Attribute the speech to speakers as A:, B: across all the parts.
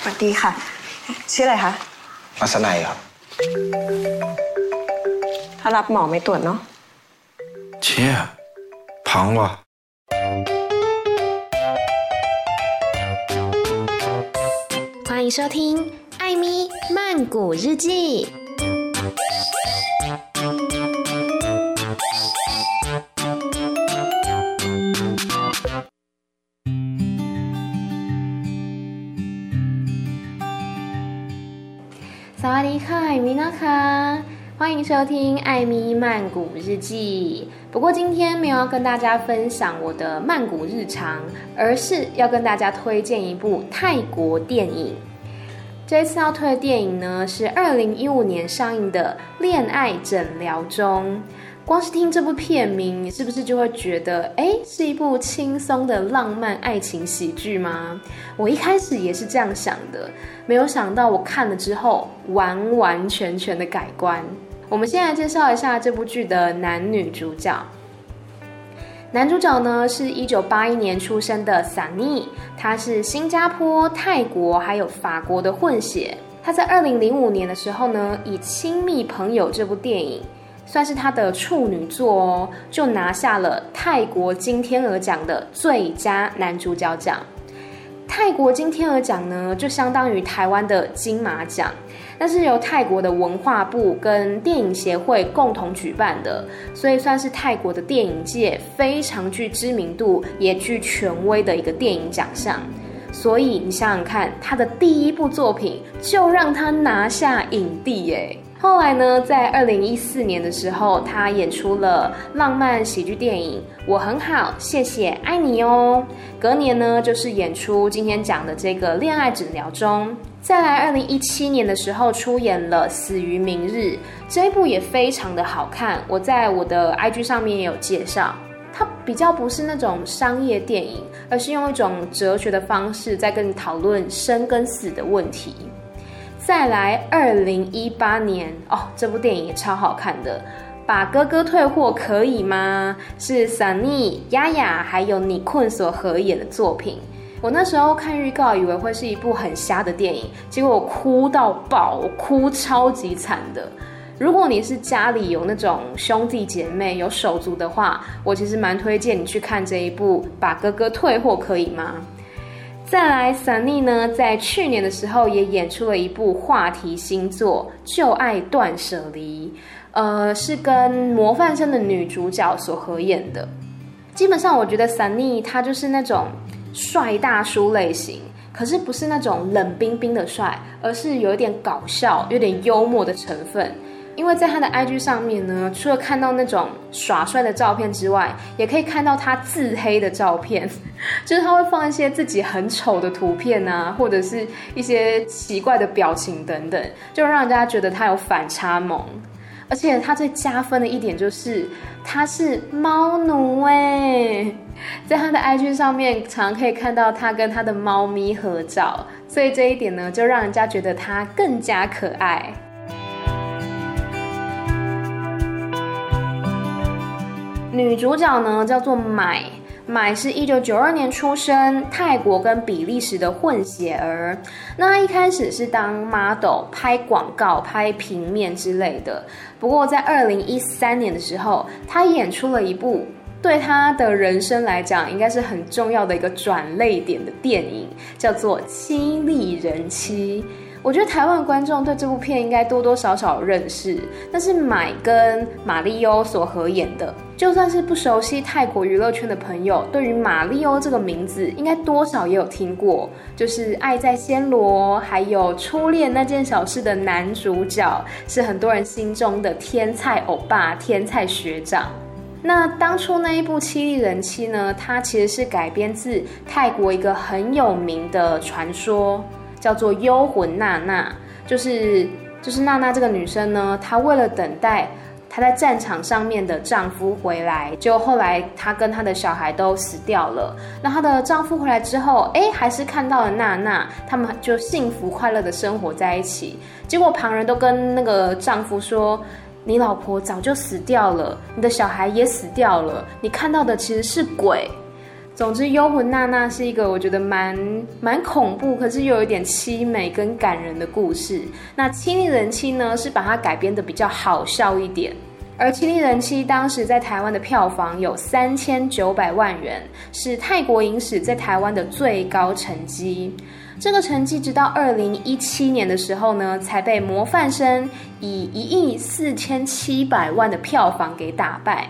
A: สวัสดีค่ะ ชื่ออะไรคะ
B: อัศนัยครับ
A: ถ้ารับหมอไม่ตรวจเนาะ
B: เชี่ยพังว่ะ
C: 欢迎收听《艾咪曼谷日记》。 哈，欢迎收听《艾咪曼谷日记》。不过今天没有要跟大家分享我的曼谷日常，而是要跟大家推荐一部泰国电影。这次要推的电影呢，是二零一五年上映的《恋爱诊疗中》。光是听这部片名，你是不是就会觉得，哎，是一部轻松的浪漫爱情喜剧吗？我一开始也是这样想的，没有想到我看了之后，完完全全的改观。我们先来介绍一下这部剧的男女主角。男主角呢，是一九八一年出生的 Sunny，他是新加坡、泰国还有法国的混血。他在二零零五年的时候呢，以《亲密朋友》这部电影。算是他的处女作哦，就拿下了泰国金天鹅奖的最佳男主角奖。泰国金天鹅奖呢，就相当于台湾的金马奖，那是由泰国的文化部跟电影协会共同举办的，所以算是泰国的电影界非常具知名度也具权威的一个电影奖项。所以你想想看，他的第一部作品就让他拿下影帝耶。后来呢，在二零一四年的时候，他演出了浪漫喜剧电影《我很好，谢谢爱你哦》。隔年呢，就是演出今天讲的这个《恋爱诊疗中》。再来，二零一七年的时候，出演了《死于明日》这一部也非常的好看。我在我的 IG 上面也有介绍，它比较不是那种商业电影，而是用一种哲学的方式在跟你讨论生跟死的问题。再来，二零一八年哦，这部电影也超好看的，把哥哥退货可以吗？是 Sunny、雅雅还有你困所合演的作品。我那时候看预告，以为会是一部很瞎的电影，结果我哭到爆，我哭超级惨的。如果你是家里有那种兄弟姐妹有手足的话，我其实蛮推荐你去看这一部《把哥哥退货可以吗》。再来，Sunny 呢，在去年的时候也演出了一部话题新作《旧爱断舍离》，呃，是跟模范生的女主角所合演的。基本上，我觉得 Sunny 他就是那种帅大叔类型，可是不是那种冷冰冰的帅，而是有一点搞笑、有点幽默的成分。因为在他的 IG 上面呢，除了看到那种耍帅的照片之外，也可以看到他自黑的照片，就是他会放一些自己很丑的图片啊，或者是一些奇怪的表情等等，就让人家觉得他有反差萌。而且他最加分的一点就是他是猫奴哎，在他的 IG 上面常常可以看到他跟他的猫咪合照，所以这一点呢，就让人家觉得他更加可爱。女主角呢叫做买，买是一九九二年出生，泰国跟比利时的混血儿。那她一开始是当 model，拍广告、拍平面之类的。不过在二零一三年的时候，她演出了一部对她的人生来讲应该是很重要的一个转捩点的电影，叫做《凄厉人妻》。我觉得台湾观众对这部片应该多多少少认识，那是买跟马利欧所合演的。就算是不熟悉泰国娱乐圈的朋友，对于马利欧这个名字，应该多少也有听过。就是《爱在暹罗》还有《初恋那件小事》的男主角，是很多人心中的天菜欧巴、天菜学长。那当初那一部《凄厉人妻》呢，它其实是改编自泰国一个很有名的传说。叫做幽魂娜娜，就是就是娜娜这个女生呢，她为了等待她在战场上面的丈夫回来，就后来她跟她的小孩都死掉了。那她的丈夫回来之后，哎，还是看到了娜娜，他们就幸福快乐的生活在一起。结果旁人都跟那个丈夫说：“你老婆早就死掉了，你的小孩也死掉了，你看到的其实是鬼。”总之，《幽魂娜娜》是一个我觉得蛮蛮恐怖，可是又有一点凄美跟感人的故事。那《凄厉人妻》呢，是把它改编的比较好笑一点。而《凄厉人妻》当时在台湾的票房有三千九百万元，是泰国影史在台湾的最高成绩。这个成绩直到二零一七年的时候呢，才被《模范生》以一亿四千七百万的票房给打败。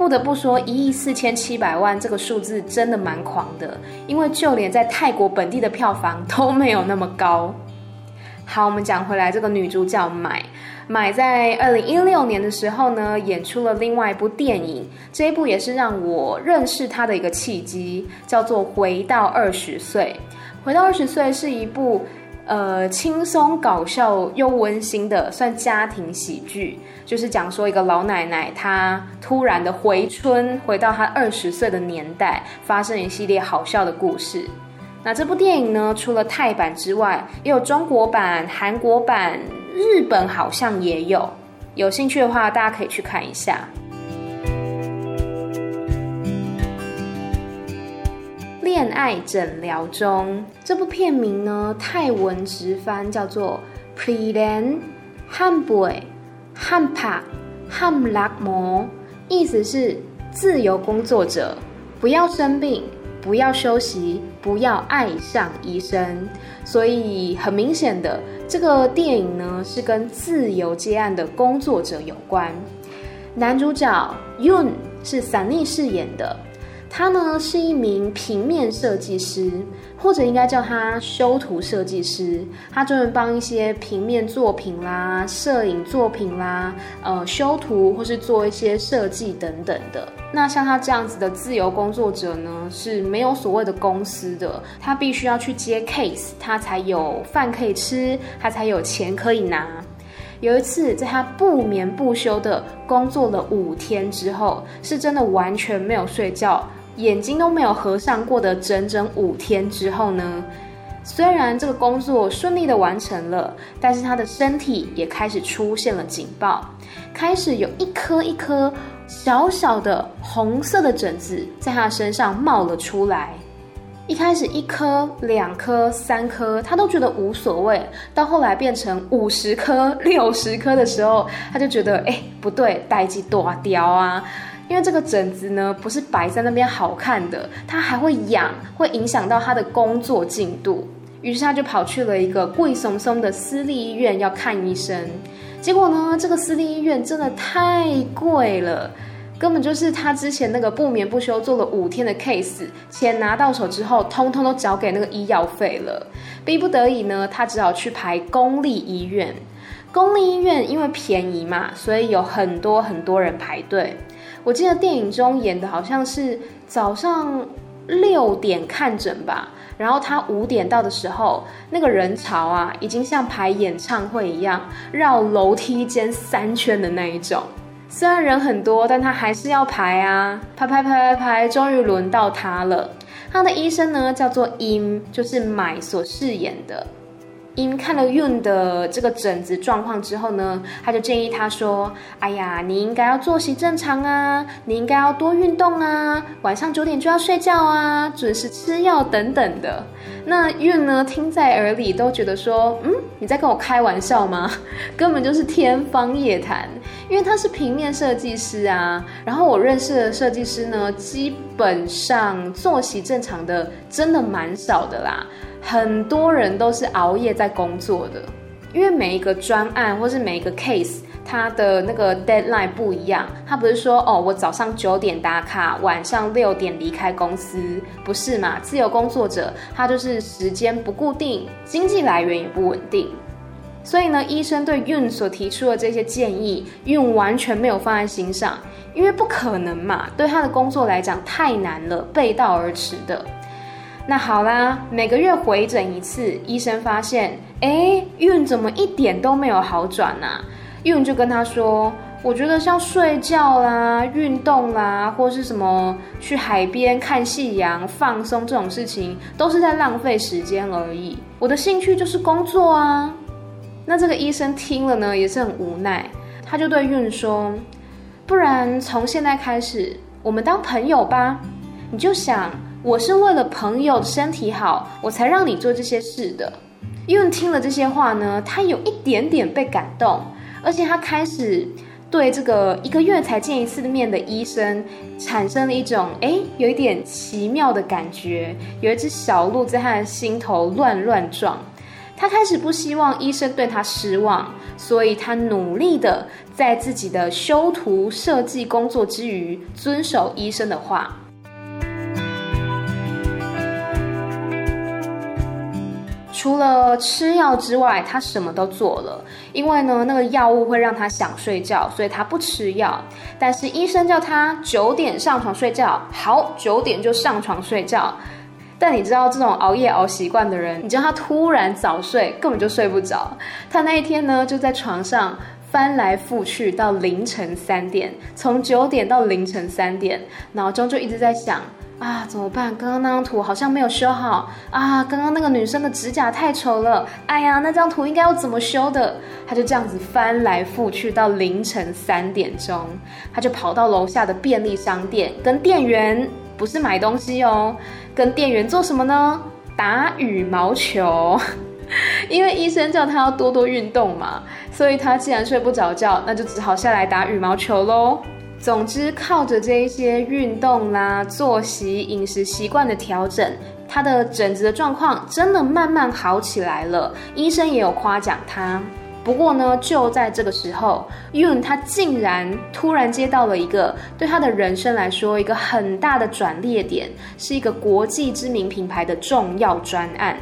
C: 不得不说，一亿四千七百万这个数字真的蛮狂的，因为就连在泰国本地的票房都没有那么高。好，我们讲回来，这个女主角买买在二零一六年的时候呢，演出了另外一部电影，这一部也是让我认识她的一个契机，叫做《回到二十岁》。《回到二十岁》是一部。呃，轻松搞笑又温馨的，算家庭喜剧，就是讲说一个老奶奶她突然的回春，回到她二十岁的年代，发生一系列好笑的故事。那这部电影呢，除了泰版之外，也有中国版、韩国版、日本好像也有。有兴趣的话，大家可以去看一下。恋爱诊疗中，这部片名呢，泰文直翻叫做 Prelan Hamboy Hampa Hamlakmo，意思是自由工作者，不要生病，不要休息，不要爱上医生。所以很明显的，这个电影呢是跟自由接案的工作者有关。男主角 Yoon 是 Sunny 饰演的。他呢是一名平面设计师，或者应该叫他修图设计师。他专门帮一些平面作品啦、摄影作品啦，呃，修图或是做一些设计等等的。那像他这样子的自由工作者呢，是没有所谓的公司的，他必须要去接 case，他才有饭可以吃，他才有钱可以拿。有一次，在他不眠不休的工作了五天之后，是真的完全没有睡觉。眼睛都没有合上过的整整五天之后呢，虽然这个工作顺利的完成了，但是他的身体也开始出现了警报，开始有一颗一颗小小的红色的疹子在他身上冒了出来。一开始一颗、两颗、三颗，他都觉得无所谓，到后来变成五十颗、六十颗的时候，他就觉得哎，不对，代志大掉啊。因为这个疹子呢，不是摆在那边好看的，它还会痒，会影响到他的工作进度。于是他就跑去了一个贵松松的私立医院要看医生。结果呢，这个私立医院真的太贵了，根本就是他之前那个不眠不休做了五天的 case，钱拿到手之后，通通都交给那个医药费了。逼不得已呢，他只好去排公立医院。公立医院因为便宜嘛，所以有很多很多人排队。我记得电影中演的好像是早上六点看诊吧，然后他五点到的时候，那个人潮啊，已经像排演唱会一样绕楼梯间三圈的那一种。虽然人很多，但他还是要排啊，排排排排排，终于轮到他了。他的医生呢，叫做 Im，就是买所饰演的。因看了运的这个疹子状况之后呢，他就建议他说：“哎呀，你应该要作息正常啊，你应该要多运动啊，晚上九点就要睡觉啊，准时吃药等等的。”那运呢，听在耳里都觉得说：“嗯，你在跟我开玩笑吗？根本就是天方夜谭，因为他是平面设计师啊。然后我认识的设计师呢，基本上作息正常的真的蛮少的啦。”很多人都是熬夜在工作的，因为每一个专案或是每一个 case，它的那个 deadline 不一样。他不是说哦，我早上九点打卡，晚上六点离开公司，不是嘛？自由工作者他就是时间不固定，经济来源也不稳定。所以呢，医生对运所提出的这些建议运完全没有放在心上，因为不可能嘛，对他的工作来讲太难了，背道而驰的。那好啦，每个月回诊一次，医生发现，哎，Yoon 怎么一点都没有好转啊孕就跟他说：“我觉得像睡觉啦、运动啦，或是什么去海边看夕阳、放松这种事情，都是在浪费时间而已。我的兴趣就是工作啊。”那这个医生听了呢，也是很无奈，他就对孕说：“不然从现在开始，我们当朋友吧。你就想。”我是为了朋友身体好，我才让你做这些事的。因为听了这些话呢，他有一点点被感动，而且他开始对这个一个月才见一次面的医生产生了一种诶，有一点奇妙的感觉，有一只小鹿在他的心头乱乱撞。他开始不希望医生对他失望，所以他努力的在自己的修图设计工作之余，遵守医生的话。除了吃药之外，他什么都做了。因为呢，那个药物会让他想睡觉，所以他不吃药。但是医生叫他九点上床睡觉，好，九点就上床睡觉。但你知道这种熬夜熬习惯的人，你叫他突然早睡，根本就睡不着。他那一天呢，就在床上翻来覆去到凌晨三点，从九点到凌晨三点，脑中就一直在想。啊，怎么办？刚刚那张图好像没有修好啊！刚刚那个女生的指甲太丑了，哎呀，那张图应该要怎么修的？他就这样子翻来覆去到凌晨三点钟，他就跑到楼下的便利商店，跟店员不是买东西哦，跟店员做什么呢？打羽毛球，因为医生叫他要多多运动嘛，所以他既然睡不着觉，那就只好下来打羽毛球喽。总之，靠着这一些运动啦、作息、饮食习惯的调整，他的疹子的状况真的慢慢好起来了。医生也有夸奖他。不过呢，就在这个时候，Yoon 他竟然突然接到了一个对他的人生来说一个很大的转捩点，是一个国际知名品牌的重要专案。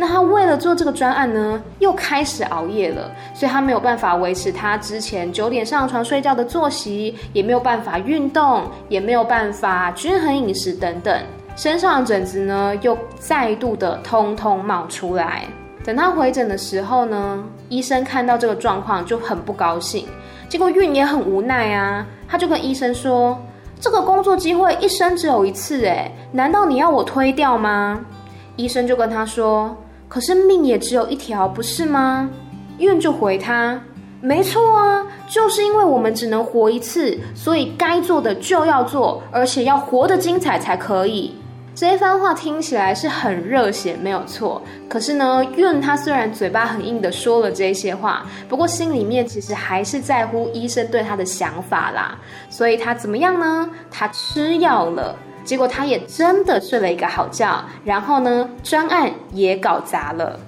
C: 那他为了做这个专案呢，又开始熬夜了，所以他没有办法维持他之前九点上床睡觉的作息，也没有办法运动，也没有办法均衡饮食等等，身上的疹子呢又再度的通通冒出来。等他回诊的时候呢，医生看到这个状况就很不高兴，结果韵也很无奈啊，他就跟医生说：“这个工作机会一生只有一次，诶，难道你要我推掉吗？”医生就跟他说。可是命也只有一条，不是吗？韵就回他：没错啊，就是因为我们只能活一次，所以该做的就要做，而且要活得精彩才可以。这一番话听起来是很热血，没有错。可是呢，韵他虽然嘴巴很硬的说了这些话，不过心里面其实还是在乎医生对他的想法啦。所以他怎么样呢？他吃药了。结果他也真的睡了一个好觉，然后呢，专案也搞砸了。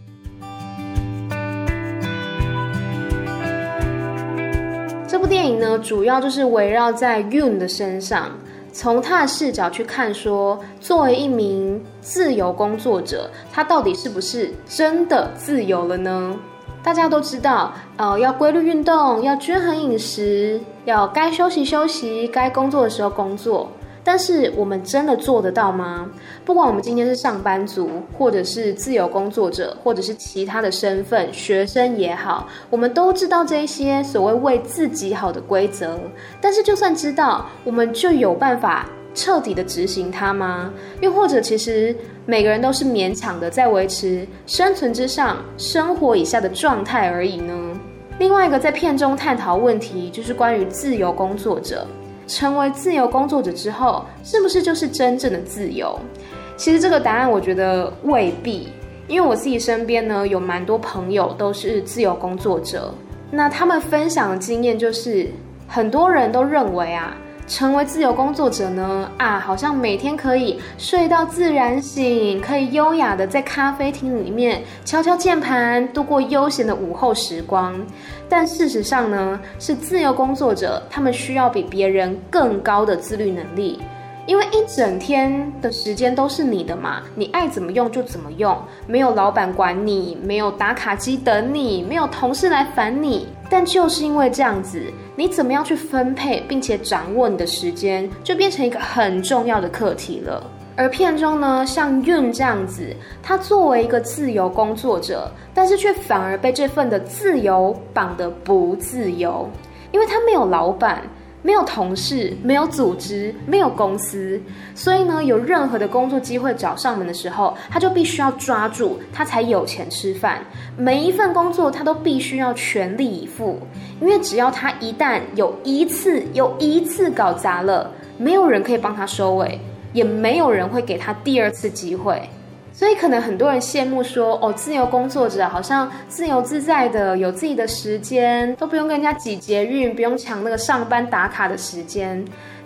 C: 这部电影呢，主要就是围绕在 Yoon 的身上，从他的视角去看说，作为一名自由工作者，他到底是不是真的自由了呢？大家都知道，呃，要规律运动，要均衡饮食，要该休息休息，该工作的时候工作。但是我们真的做得到吗？不管我们今天是上班族，或者是自由工作者，或者是其他的身份，学生也好，我们都知道这些所谓为自己好的规则。但是就算知道，我们就有办法彻底的执行它吗？又或者，其实每个人都是勉强的在维持生存之上、生活以下的状态而已呢？另外一个在片中探讨问题，就是关于自由工作者。成为自由工作者之后，是不是就是真正的自由？其实这个答案我觉得未必，因为我自己身边呢有蛮多朋友都是自由工作者，那他们分享的经验就是，很多人都认为啊。成为自由工作者呢，啊，好像每天可以睡到自然醒，可以优雅的在咖啡厅里面敲敲键盘，度过悠闲的午后时光。但事实上呢，是自由工作者，他们需要比别人更高的自律能力。因为一整天的时间都是你的嘛，你爱怎么用就怎么用，没有老板管你，没有打卡机等你，没有同事来烦你。但就是因为这样子，你怎么样去分配并且掌握你的时间，就变成一个很重要的课题了。而片中呢，像 Yun 这样子，他作为一个自由工作者，但是却反而被这份的自由绑得不自由，因为他没有老板。没有同事，没有组织，没有公司，所以呢，有任何的工作机会找上门的时候，他就必须要抓住，他才有钱吃饭。每一份工作他都必须要全力以赴，因为只要他一旦有一次有一次搞砸了，没有人可以帮他收尾，也没有人会给他第二次机会。所以可能很多人羡慕说，哦，自由工作者好像自由自在的，有自己的时间，都不用跟人家挤捷运，不用抢那个上班打卡的时间。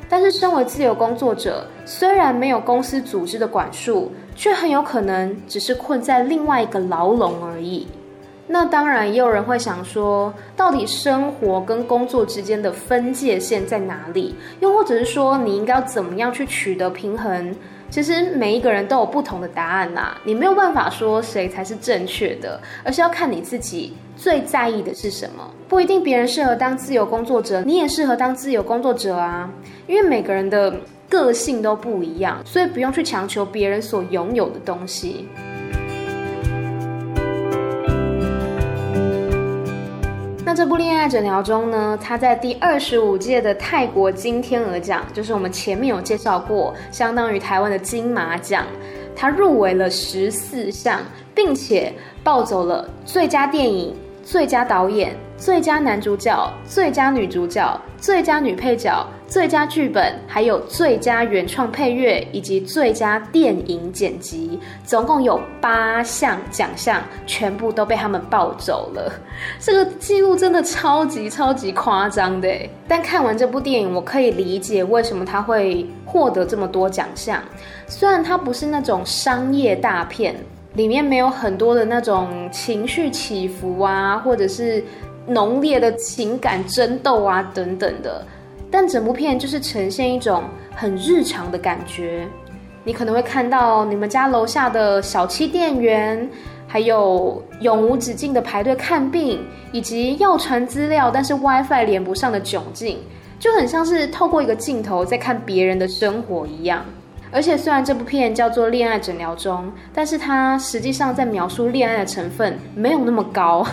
C: 但是身为自由工作者，虽然没有公司组织的管束，却很有可能只是困在另外一个牢笼而已。那当然，也有人会想说，到底生活跟工作之间的分界线在哪里？又或者是说，你应该要怎么样去取得平衡？其实每一个人都有不同的答案啊，你没有办法说谁才是正确的，而是要看你自己最在意的是什么。不一定别人适合当自由工作者，你也适合当自由工作者啊，因为每个人的个性都不一样，所以不用去强求别人所拥有的东西。这部恋爱诊疗中呢，他在第二十五届的泰国金天鹅奖，就是我们前面有介绍过，相当于台湾的金马奖，他入围了十四项，并且抱走了最佳电影、最佳导演、最佳男主角、最佳女主角、最佳女配角。最佳剧本，还有最佳原创配乐，以及最佳电影剪辑，总共有八项奖项，全部都被他们抱走了。这个记录真的超级超级夸张的。但看完这部电影，我可以理解为什么他会获得这么多奖项。虽然它不是那种商业大片，里面没有很多的那种情绪起伏啊，或者是浓烈的情感争斗啊等等的。但整部片就是呈现一种很日常的感觉，你可能会看到你们家楼下的小七店员，还有永无止境的排队看病，以及要传资料但是 WiFi 连不上的窘境，就很像是透过一个镜头在看别人的生活一样。而且虽然这部片叫做《恋爱诊疗中》，但是它实际上在描述恋爱的成分没有那么高。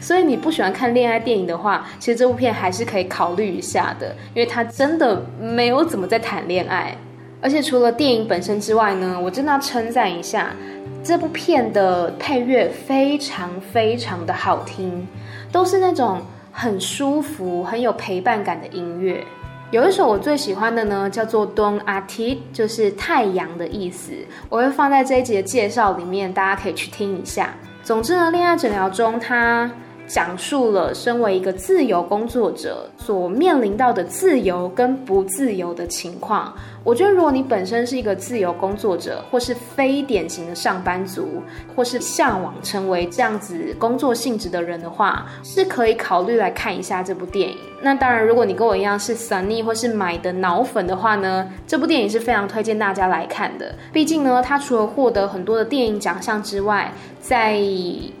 C: 所以你不喜欢看恋爱电影的话，其实这部片还是可以考虑一下的，因为它真的没有怎么在谈恋爱。而且除了电影本身之外呢，我真的要称赞一下这部片的配乐，非常非常的好听，都是那种很舒服、很有陪伴感的音乐。有一首我最喜欢的呢，叫做 Donati，就是太阳的意思，我会放在这一集的介绍里面，大家可以去听一下。总之呢，恋爱诊疗中，他讲述了身为一个自由工作者所面临到的自由跟不自由的情况。我觉得，如果你本身是一个自由工作者，或是非典型的上班族，或是向往成为这样子工作性质的人的话，是可以考虑来看一下这部电影。那当然，如果你跟我一样是 Sunny 或是买的脑粉的话呢，这部电影是非常推荐大家来看的。毕竟呢，它除了获得很多的电影奖项之外，在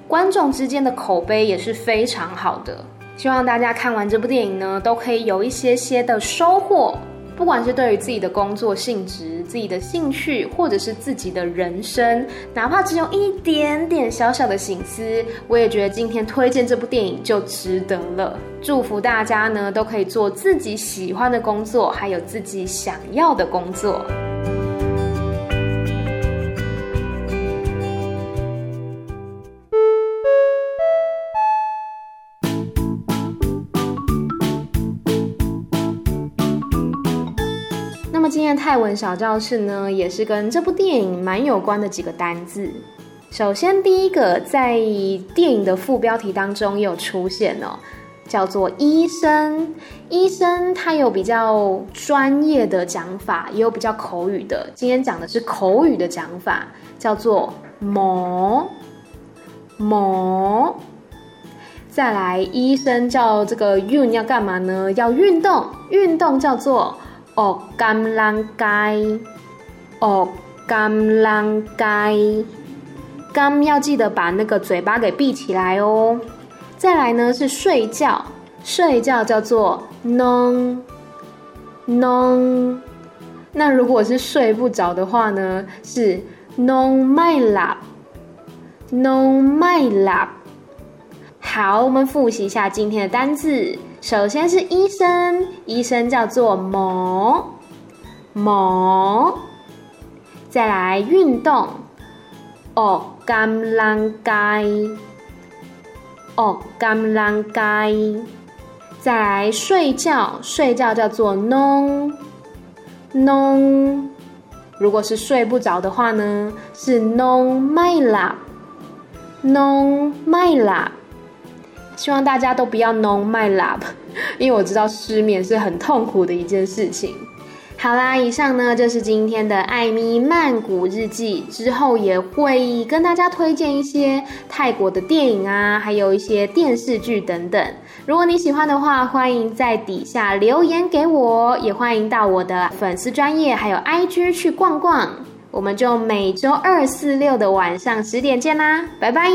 C: 观众之间的口碑也是非常好的。希望大家看完这部电影呢，都可以有一些些的收获。不管是对于自己的工作性质、自己的兴趣，或者是自己的人生，哪怕只有一点点小小的省思，我也觉得今天推荐这部电影就值得了。祝福大家呢，都可以做自己喜欢的工作，还有自己想要的工作。泰文小教室呢，也是跟这部电影蛮有关的几个单字。首先，第一个在电影的副标题当中也有出现哦，叫做医生。医生他有比较专业的讲法，也有比较口语的。今天讲的是口语的讲法，叫做模模。再来，医生叫这个运要干嘛呢？要运动，运动叫做。哦，甘浪盖，哦，甘浪盖，甘要记得把那个嘴巴给闭起来哦。再来呢是睡觉，睡觉叫做 nong nong。那如果是睡不着的话呢，是 nong mai lap nong mai lap。好，我们复习一下今天的单字。首先是医生，医生叫做模模。再来运动，哦，甘浪盖，哦，甘浪盖。再来睡觉，睡觉叫做 nong nong 如果是睡不着的话呢，是 nong mai lap，nong mai lap。希望大家都不要 nong mai lap，因为我知道失眠是很痛苦的一件事情。好啦，以上呢就是今天的艾咪曼谷日记。之后也会跟大家推荐一些泰国的电影啊，还有一些电视剧等等。如果你喜欢的话，欢迎在底下留言给我，也欢迎到我的粉丝专业还有 IG 去逛逛。我们就每周二、四、六的晚上十点见啦，拜拜。